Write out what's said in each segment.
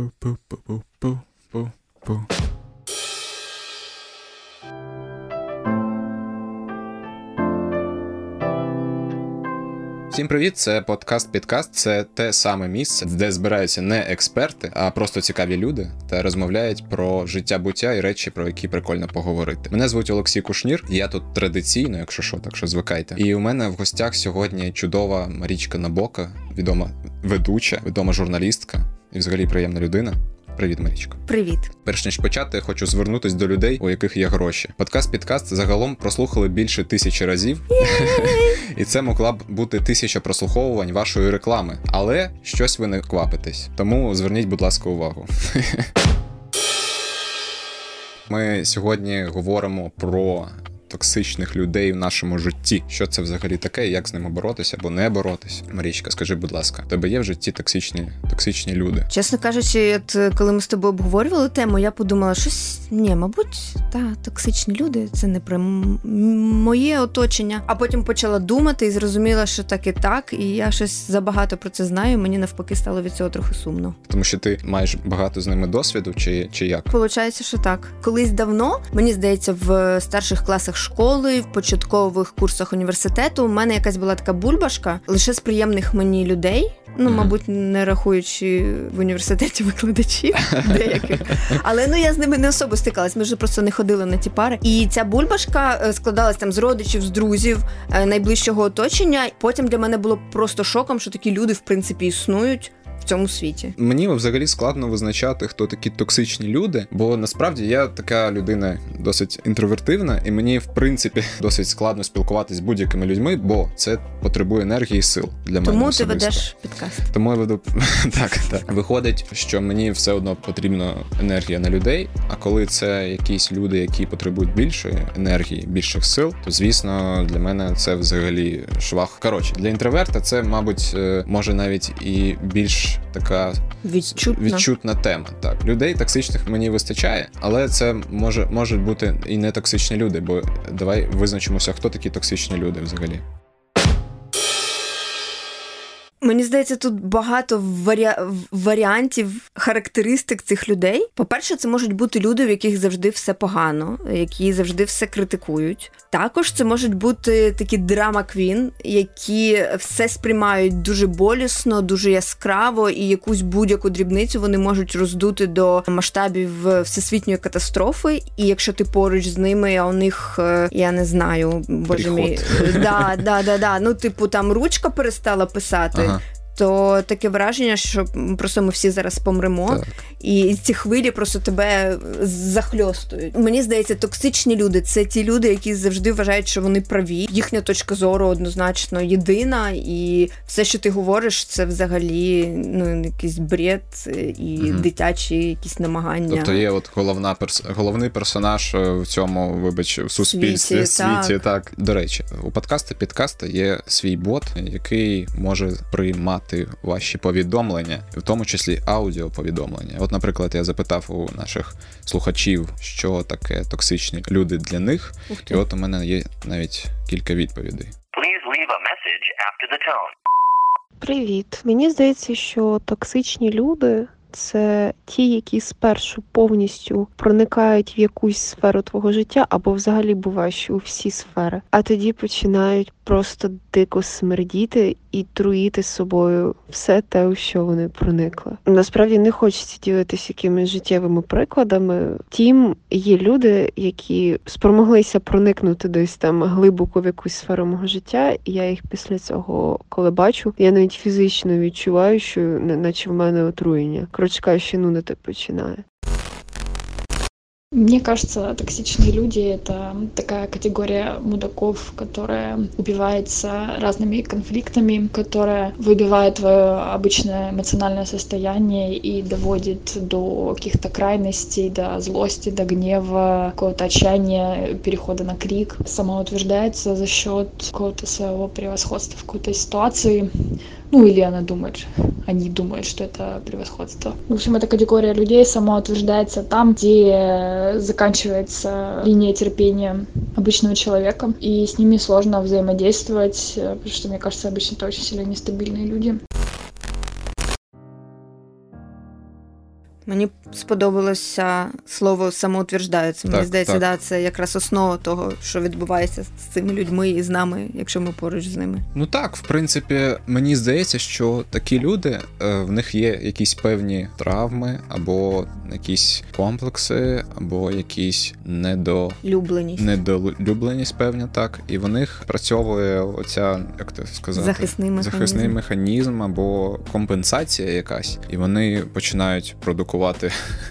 Пу-пу-пу-пу-пу-пу. Всім привіт! Це подкаст Підкаст. Це те саме місце, де збираються не експерти, а просто цікаві люди та розмовляють про життя буття і речі, про які прикольно поговорити. Мене звуть Олексій Кушнір. Я тут традиційно, якщо що, так що звикайте. І у мене в гостях сьогодні чудова Марічка Набока, відома ведуча, відома журналістка і взагалі приємна людина. Привіт, Марічко. Привіт. Перш ніж почати, хочу звернутись до людей, у яких є гроші. Подкаст підкаст загалом прослухали більше тисячі разів, і це могла б бути тисяча прослуховувань вашої реклами. Але щось ви не квапитесь. Тому зверніть, будь ласка, увагу. Ми сьогодні говоримо про токсичних людей в нашому житті. Що це взагалі таке, як з ними боротися або не боротися? Марічка, скажи, будь ласка, тебе є в житті токсичні, токсичні люди? Чесно кажучи, от е, коли ми з тобою обговорювали тему, я подумала, щось ні, мабуть, та токсичні люди це не про моє оточення. А потім почала думати і зрозуміла, що так і так, і я щось забагато про це знаю. Мені навпаки стало від цього трохи сумно. Тому що ти маєш багато з ними досвіду, чи, чи як? Получається, що так. Колись давно, мені здається, в старших класах школи, в початкових курсах університету, у мене якась була така бульбашка лише з приємних мені людей. Ну, мабуть, не рахуючи в університеті викладачів деяких. Але ну я з ними не особо стикалась. Ми вже просто не ходили на ті пари. І ця бульбашка е, складалась там з родичів, з друзів, е, найближчого оточення. Потім для мене було просто шоком, що такі люди в принципі існують цьому світі. Мені взагалі складно визначати, хто такі токсичні люди, бо насправді я така людина досить інтровертивна, і мені, в принципі, досить складно спілкуватися з будь-якими людьми, бо це потребує енергії і сил для мене. Тому ти особисто. ведеш підкаст. Тому я веду так, так. Виходить, що мені все одно потрібна енергія на людей. А коли це якісь люди, які потребують більшої енергії, більших сил, то звісно для мене це взагалі швах. Коротше, для інтроверта це, мабуть, е, може навіть і більш така відчутна. відчутна тема. Так, людей токсичних мені вистачає, але це може можуть бути і не токсичні люди, бо давай визначимося, хто такі токсичні люди взагалі. Мені здається, тут багато варіа... варіантів характеристик цих людей. По-перше, це можуть бути люди, в яких завжди все погано, які завжди все критикують. Також це можуть бути такі драма квін, які все сприймають дуже болісно, дуже яскраво, і якусь будь-яку дрібницю вони можуть роздути до масштабів всесвітньої катастрофи. І якщо ти поруч з ними, а у них е, я не знаю, боже мій, да, да, да, да. Ну, типу, там ручка перестала писати. То таке враження, що просто ми всі зараз помремо, так. і ці хвилі просто тебе захльостують. Мені здається, токсичні люди це ті люди, які завжди вважають, що вони праві. Їхня точка зору однозначно єдина, і все, що ти говориш, це взагалі ну якийсь бред і Мгм. дитячі якісь намагання. Тобто є от головна перс... головний персонаж е, в цьому, вибач, в суспільстві, Світі, світі. Так. До речі, у подкаста підкаста є свій бот, який може приймати ваші повідомлення, в тому числі аудіоповідомлення. От, наприклад, я запитав у наших слухачів, що таке токсичні люди для них, Ух і от у мене є навіть кілька відповідей. Please leave a message after the tone. Привіт. Мені здається, що токсичні люди це ті, які спершу повністю проникають в якусь сферу твого життя, або взагалі буває, що у всі сфери, а тоді починають просто дико смердіти і труїти з собою все те, у що вони проникли. Насправді не хочеться ділитися якимись життєвими прикладами. Втім, є люди, які спромоглися проникнути десь там глибоко в якусь сферу мого життя, і я їх після цього, коли бачу, я навіть фізично відчуваю, що не- наче в мене отруєння. Коротше кажучи, нудити починає. Мне кажется, токсичные люди — это такая категория мудаков, которая убивается разными конфликтами, которая выбивает твое обычное эмоциональное состояние и доводит до каких-то крайностей, до злости, до гнева, какого-то отчаяния, перехода на крик. Самоутверждается за счет какого-то своего превосходства в какой-то ситуации. Ну или она думает, они думают, что это превосходство. В общем, эта категория людей самоутверждается там, где заканчивается линия терпения обычного человека, и с ними сложно взаимодействовать, э, потому что, мне кажется, обычно это очень сильно нестабильные люди. Мені сподобалося слово самоутверждаються. Мені Так, здається, так. да, це якраз основа того, що відбувається з цими людьми і з нами, якщо ми поруч з ними. Ну так, в принципі, мені здається, що такі люди е, в них є якісь певні травми, або якісь комплекси, або якісь недо. Любленість. Недолюбленість, певна, так, і в них працьовує оця, як це сказати, Захисний механізм. захисний механізм або компенсація якась, і вони починають продукувати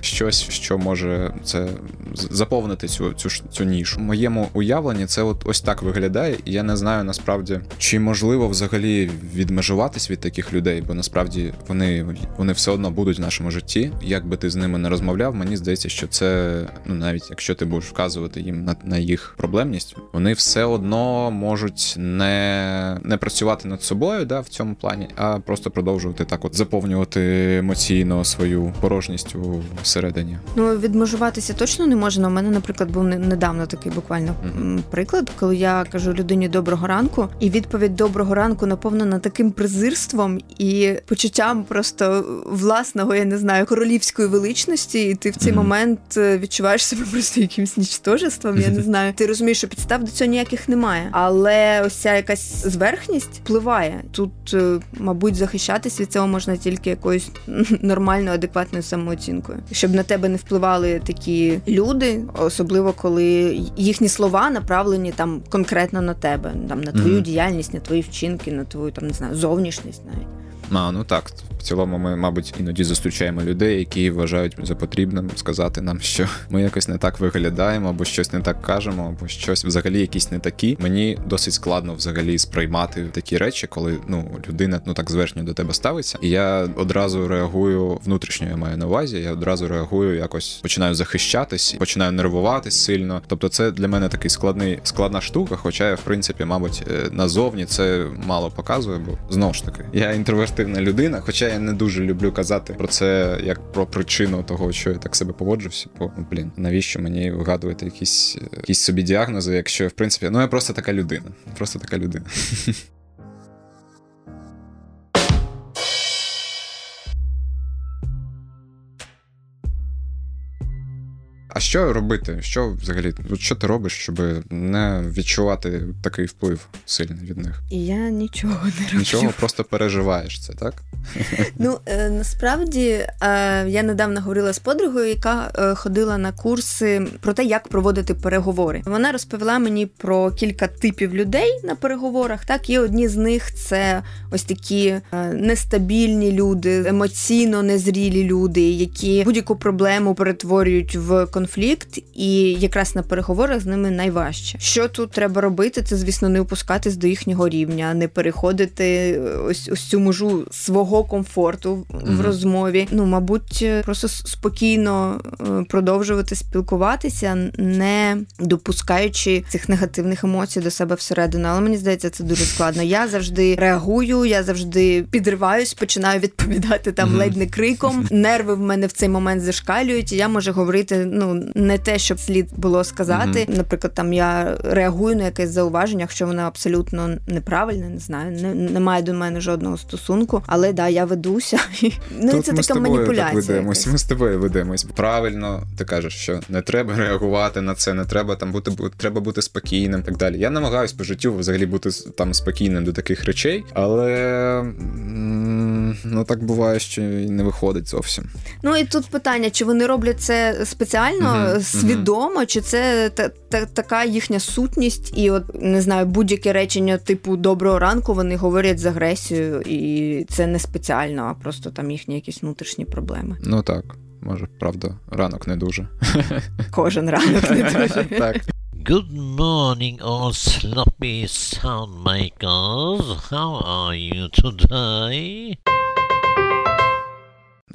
щось, що може це заповнити цю, цю, цю нішу. Моєму уявленні це от ось так виглядає, і я не знаю насправді, чи можливо взагалі відмежуватись від таких людей, бо насправді вони, вони все одно будуть в нашому житті. Як би ти з ними не розмовляв, мені здається, що це ну навіть якщо ти будеш вказувати їм на, на їх проблемність, вони все одно можуть не, не працювати над собою, да, в цьому плані, а просто продовжувати так, от заповнювати емоційно свою порожність у всередині. Ну, відмежуватися точно не можна. У мене, наприклад, був недавно такий буквально м, приклад, коли я кажу людині доброго ранку, і відповідь доброго ранку наповнена таким презирством і почуттям просто власного, я не знаю, королівської величності. І ти в цей Мгм. момент е, відчуваєш себе просто якимсь нічтожеством. Я не знаю. Ти розумієш, що підстав до цього ніяких немає. Але ось ця якась зверхність впливає. Тут, е, мабуть, захищатись від цього можна тільки якоюсь нормальною, адекватною самооцінкою, щоб на тебе не впливали такі люди, особливо коли їхні слова направлені там конкретно на тебе, там на твою Мгм. діяльність, на твої вчинки, на твою там не знаю, зовнішність навіть. А, ну так. В цілому ми, мабуть, іноді зустрічаємо людей, які вважають за потрібним сказати нам, що ми якось не так виглядаємо, або щось не так кажемо, або щось взагалі якісь не такі. Мені досить складно взагалі сприймати такі речі, коли ну людина ну так зверхньо до тебе ставиться. І я одразу реагую внутрішньо, я маю на увазі. Я одразу реагую, якось починаю захищатись, починаю нервуватись сильно. Тобто, це для мене такий складний складна штука. Хоча я, в принципі, мабуть, е, назовні це мало показує, бо знову ж таки, я інтровертивна людина, хоча я не дуже люблю казати про це як про причину того, що я так себе поводжуся. Бо ну, блін, навіщо мені вигадувати якісь, е, якісь собі діагнози, якщо в принципі, ну я просто така людина. Просто така людина. А що робити? Що взагалі? Що ти робиш, щоб не відчувати такий вплив сильний від них? Я нічого не роблю. Нічого, просто переживаєш це, так? Ну е, насправді е, я недавно говорила з подругою, яка е, ходила на курси про те, як проводити переговори. Вона розповіла мені про кілька типів людей на переговорах. Так, і одні з них це ось такі нестабільні люди, емоційно незрілі люди, які будь-яку проблему перетворюють в конфлікт, і якраз на переговорах з ними найважче. Що тут треба робити? Це звісно не опускатись до їхнього рівня, не переходити е, ось ось цю межу свого комфорту в- в розмові. Ну, мабуть, е, просто спокійно е, продовжувати спілкуватися, не допускаючи цих негативних емоцій до себе всередину. Але мені здається, це дуже складно. Я завжди реагую, я завжди підриваюсь, починаю відповідати там Мгм. ледь не криком. Нерви в мене в цей момент зашкалюють. і Я можу говорити ну не те, що слід було сказати. Наприклад, там я реагую на якесь зауваження, якщо воно абсолютно неправильне, не знаю, не, не має до мене жодного стосунку. Але да, я ведуся. Ну Тут це ми з така тобою маніпуляція. так ведемось. Ми з тобою ведемось. Правильно, ти кажеш, що не треба реагувати на це, не треба там бути, треба бути спокійним. Так далі. Я намагаюсь по життю взагалі бути там спокійним до таких речей, але ну так буває, що і не виходить зовсім. Ну і тут питання, чи вони роблять це спеціально, Мгм, свідомо, чи це та, та, така їхня сутність, і от не знаю, будь-яке речення типу доброго ранку вони говорять з агресією, і це не спеціально, а просто там їхні якісь внутрішні проблеми. Ну так, може, правда, ранок не дуже. Кожен ранок не дуже. так. Good morning, all sloppy soundmakers. How are you today?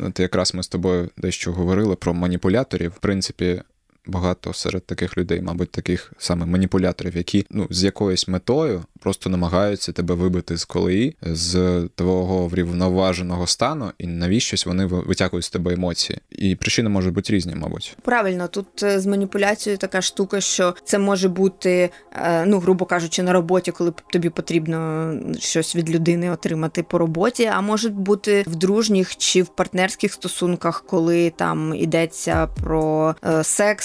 От якраз ми з тобою дещо говорили про маніпуляторів. В принципі, багато серед таких людей, мабуть, таких саме маніпуляторів, які ну з якоюсь метою просто намагаються тебе вибити з колеї, з твого врівноваженого стану, і навіщось вони витягують з тебе емоції. І причини можуть бути різні, мабуть. Правильно, тут е, з маніпуляцією така штука, що це може бути, е, ну грубо кажучи, на роботі, коли тобі потрібно щось від людини отримати по роботі, а може бути в дружніх чи в партнерських стосунках, коли там йдеться про е,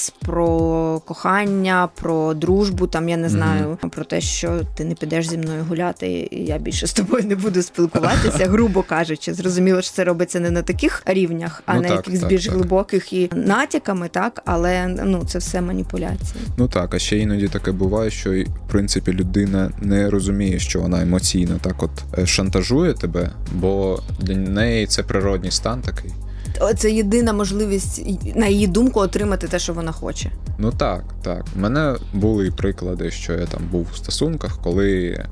секс, про кохання, про дружбу. Там я не знаю mm-hmm. про те, що ти не підеш зі мною гуляти, і я більше з тобою не буду спілкуватися, грубо кажучи. Зрозуміло, що це робиться не на таких рівнях, а ну, на так, якихось так, більш так. глибоких і натяками, так але ну це все маніпуляції. Ну так, а ще іноді таке буває, що в принципі людина не розуміє, що вона емоційно так, от е, шантажує тебе, бо для неї це природній стан такий це єдина можливість, на її думку, отримати те, що вона хоче. Ну так, так. У мене були приклади, що я там був в стосунках, коли е,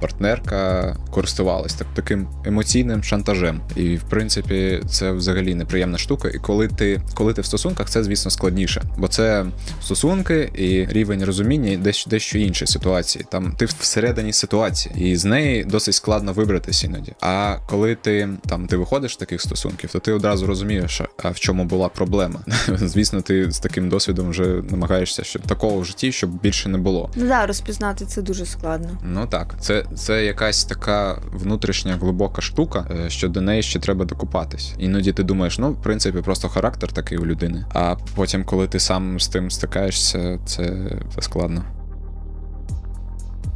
партнерка користувалась так, таким емоційним шантажем. І в принципі, це взагалі неприємна штука. І коли ти коли ти в стосунках, це звісно складніше, бо це стосунки і рівень розуміння дещо дещо інші ситуації. Там ти всередині ситуації, і з неї досить складно вибратися іноді. А коли ти там ти виходиш з таких стосунків, то ти одразу розумієш, а в чому була проблема. Звісно, ти з таким досвідом вже намагаєшся, щоб такого в житті, щоб більше не було. Ну да, розпізнати це дуже складно. Ну так, це це якась така внутрішня глибока штука, е, що до неї ще треба докупатись. Іноді ти думаєш, ну в принципі, просто характер такий у людини. А потім, коли ти сам з тим стикаєшся, це, це складно.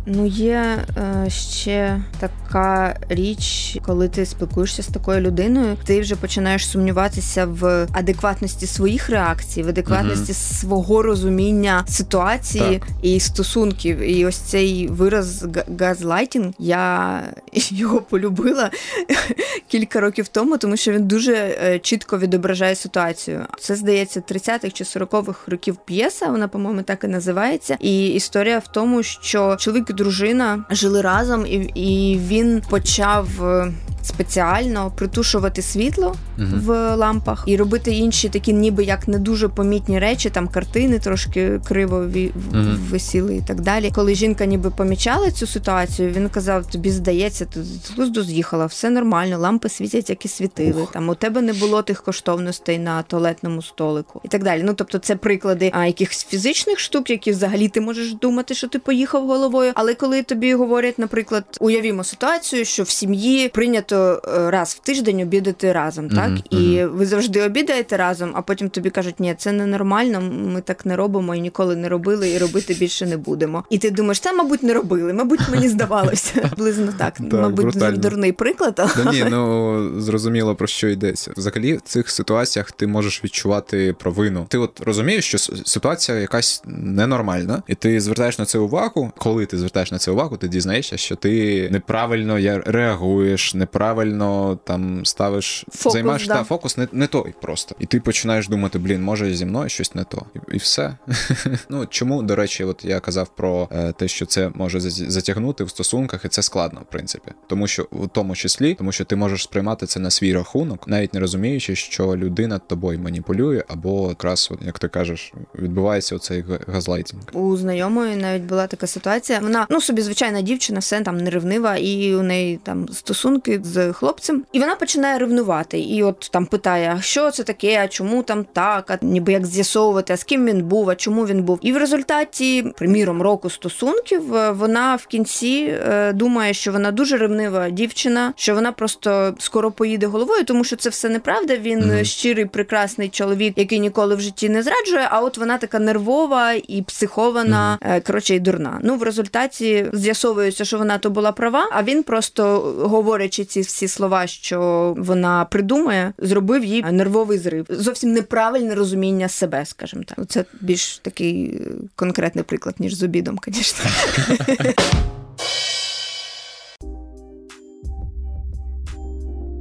Ну, є е, ще така річ, коли ти спілкуєшся з такою людиною, ти вже починаєш сумніватися в адекватності своїх реакцій, в адекватності угу. свого розуміння ситуації так. і стосунків. І ось цей вираз газлайтінг, я його полюбила кілька років тому, тому що він дуже е, чітко відображає ситуацію. Це здається 30-х чи 40-х років п'єса. Вона, по-моєму, так і називається. І історія в тому, що чоловік дружина жили разом, і, і він почав е, спеціально притушувати світло uh в лампах і робити інші такі, ніби як не дуже помітні речі, там картини трошки криво ві- uh висіли і так далі. Коли жінка ніби помічала цю ситуацію, він казав: Тобі здається, ти з глузду з'їхала, все нормально, лампи світять, як і світили. Uh. Там у тебе не було тих коштовностей на туалетному столику і так далі. Ну тобто, це приклади а, якихось фізичних штук, які взагалі ти можеш думати, що ти поїхав головою. Але коли тобі говорять, наприклад, уявімо ситуацію, що в сім'ї прийнято прийнято е, раз в тиждень обідати разом, так? Mm-hmm. І ви завжди обідаєте разом, а потім тобі кажуть, ні, це ненормально, ми так не робимо і ніколи не робили, і робити більше не будемо. І ти думаєш, це, мабуть, не робили, мабуть, мені здавалося. Близно так. Мабуть, дурний приклад. Ні, ну зрозуміло про що йдеться. Взагалі, в цих ситуаціях ти можеш відчувати провину. Ти от розумієш, що ситуація якась ненормальна, і ти звертаєш на це увагу. Коли ти звертаєш на це увагу, ти дізнаєшся, що ти неправильно реагуєш, неправильно неправильно там ставиш, фокус, займаєш да. та фокус не не той просто. І ти починаєш думати, блін, може зі мною щось не то. І, і все. ну чому, до речі, от я казав про е, те, що це може затягнути в стосунках, і це складно, в принципі. Тому що в тому числі, тому що ти можеш сприймати це на свій рахунок, навіть не розуміючи, що людина тобою маніпулює, або якраз, як ти кажеш, відбувається оцей газлайтінг. У знайомої навіть була така ситуація. Вона ну собі звичайна дівчина, все там неревнива, і у неї там стосунки з хлопцем, і вона починає ревнувати. І от там питає, що це таке, а чому там так, а ніби як з'ясовувати, а з ким він був, а чому він був. І в результаті, приміром, року стосунків, е, вона в кінці е, думає, що вона дуже ревнива дівчина, що вона просто скоро поїде головою, тому що це все неправда. Він mm-hmm. щирий, прекрасний чоловік, який ніколи в житті не зраджує. А от вона така нервова і психована, mm-hmm. коротше, і дурна. Ну в результаті з'ясовується, що вона то була права, а він просто говорячи ці всі слова, що вона придумає, зробив їй нервовий зрив. Зовсім неправильне розуміння себе, скажімо так. Це більш такий е, конкретний приклад, ніж з обідом, звісно.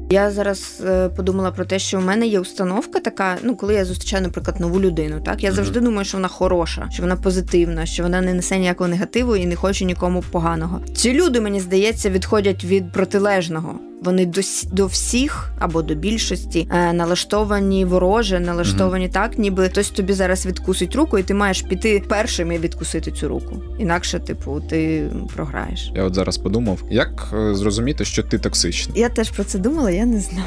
Я зараз е, подумала про те, що у мене є установка така. Ну, коли я зустрічаю, наприклад, нову людину, так я завжди думаю, що вона хороша, що вона позитивна, що вона не несе ніякого негативу і не хоче нікому поганого. Ці люди, мені здається, відходять від протилежного вони до, до всіх або до більшості е, налаштовані вороже, налаштовані так, ніби хтось тобі зараз відкусить руку, і ти маєш піти першим і відкусити цю руку. Інакше, типу, ти програєш. Я от зараз подумав, як е, зрозуміти, що ти токсичний. Я теж про це думала, я не знаю.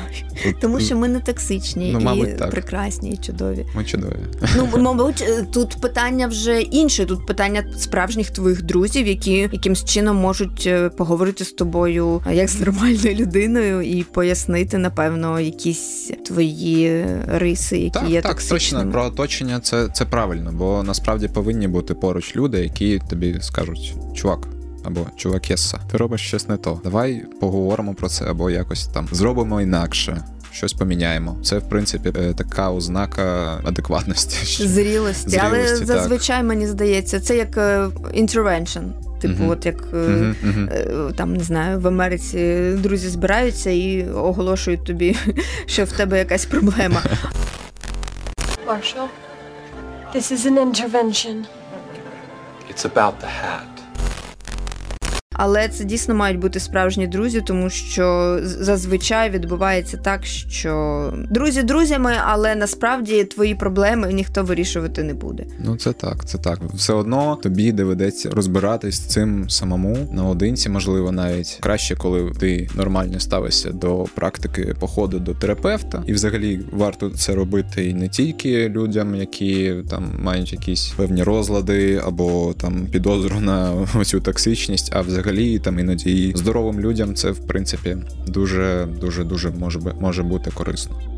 От, Тому що ми не токсичні Ну, і так. прекрасні, і чудові. ми чудові. Ну, мабуть, е, тут питання вже інше. Тут питання справжніх твоїх друзів, які якимсь чином можуть поговорити з тобою як з нормальною людиною і пояснити, напевно, якісь твої риси, які Так, є так, токсичними. точно про оточення це, це правильно, бо насправді повинні бути поруч люди, які тобі скажуть, чувак. Або чувакеса, ти робиш щось не то. Давай поговоримо про це, або якось там зробимо інакше, щось поміняємо. Це, в принципі, е, така ознака адекватності. Зрілості, але так. зазвичай мені здається, це як intervention. Типу, Мгм. от як мгм. е, там не знаю, в Америці друзі збираються і оголошують тобі, що в тебе якась проблема. Marshall, this is an intervention. It's about the hat. Але це дійсно мають бути справжні друзі, тому що зазвичай відбувається так, що друзі друзями, але насправді твої проблеми ніхто вирішувати не буде. Ну, це так, це так. Все одно тобі доведеться розбиратись з цим самому наодинці, можливо, навіть краще, коли ти нормально ставишся до практики походу до терапевта. І взагалі варто це робити і не тільки людям, які там мають якісь певні розлади або там підозру на цю токсичність, а взагалі там іноді і здоровим людям це в принципі дуже дуже дуже може може бути корисно.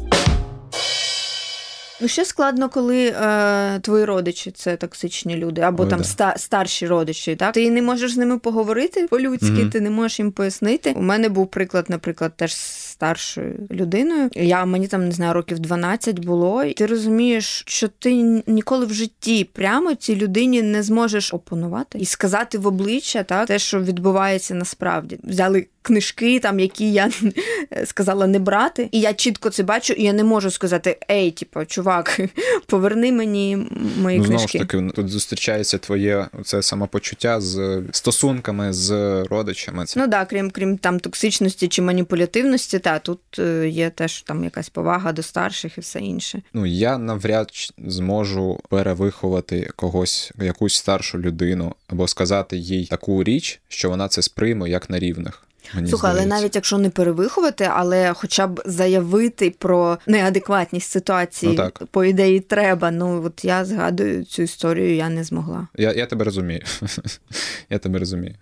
Ну ще складно, коли е, твої родичі це токсичні люди, або Ой, там да. ста, старші родичі. Так ти не можеш з ними поговорити по-людськи, Мгм. ти не можеш їм пояснити. У мене був приклад, наприклад, теж старшою людиною. Я мені там не знаю, років 12 було, і ти розумієш, що ти ніколи в житті прямо цій людині не зможеш опонувати і сказати в обличчя так, те, що відбувається насправді. Взяли книжки, там які я сказала не брати, і я чітко це бачу, і я не можу сказати: Ей, типу, чувак, поверни мені мої Ну, знову книжки. ж таки, тут зустрічається твоє це самопочуття з стосунками з родичами. Ну да, крім крім там токсичності чи маніпулятивності, та тут е, є теж там якась повага до старших і все інше. ну я навряд зможу перевиховати когось, якусь старшу людину, або сказати їй таку річ, що вона це сприйме як на рівних. Мені Слухай, але навіть якщо не перевиховати, але хоча б заявити про неадекватність ситуації, Ну, так. по ідеї, треба. Ну от я згадую цю історію, я не змогла. я, я тебе розумію. я тебе розумію.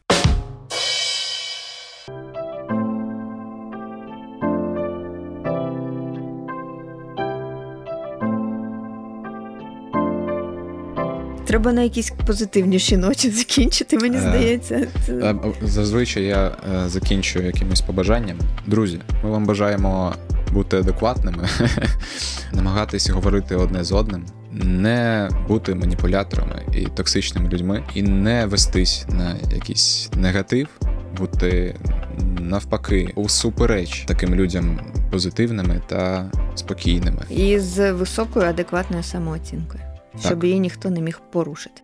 Треба на якійсь позитивнішій ноті закінчити, мені Е, здається. Е, Зазвичай я е, закінчую якимось побажанням. Друзі, ми вам бажаємо бути адекватними, намагатись говорити одне з одним, не бути маніпуляторами і токсичними людьми, і не вестись на якийсь негатив, бути навпаки усупереч таким людям позитивними та спокійними. І з високою адекватною самооцінкою, щоб її ніхто не міг порушити.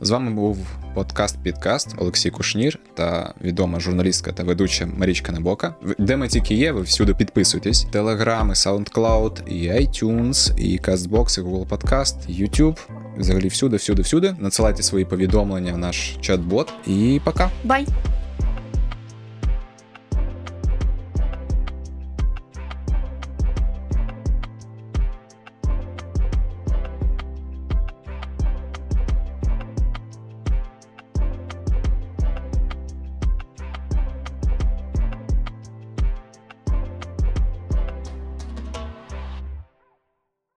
З вами був подкаст Підкаст Олексій Кушнір та відома журналістка та ведуча Марічка Набока. В- Де ми тільки є, ви всюди підписуйтесь. Телеграм, і SoundCloud, і iTunes, і CastBox, і Google Podcast, YouTube. Взагалі всюди, всюди, всюди. Надсилайте свої повідомлення в наш чат-бот. І пока. Бай!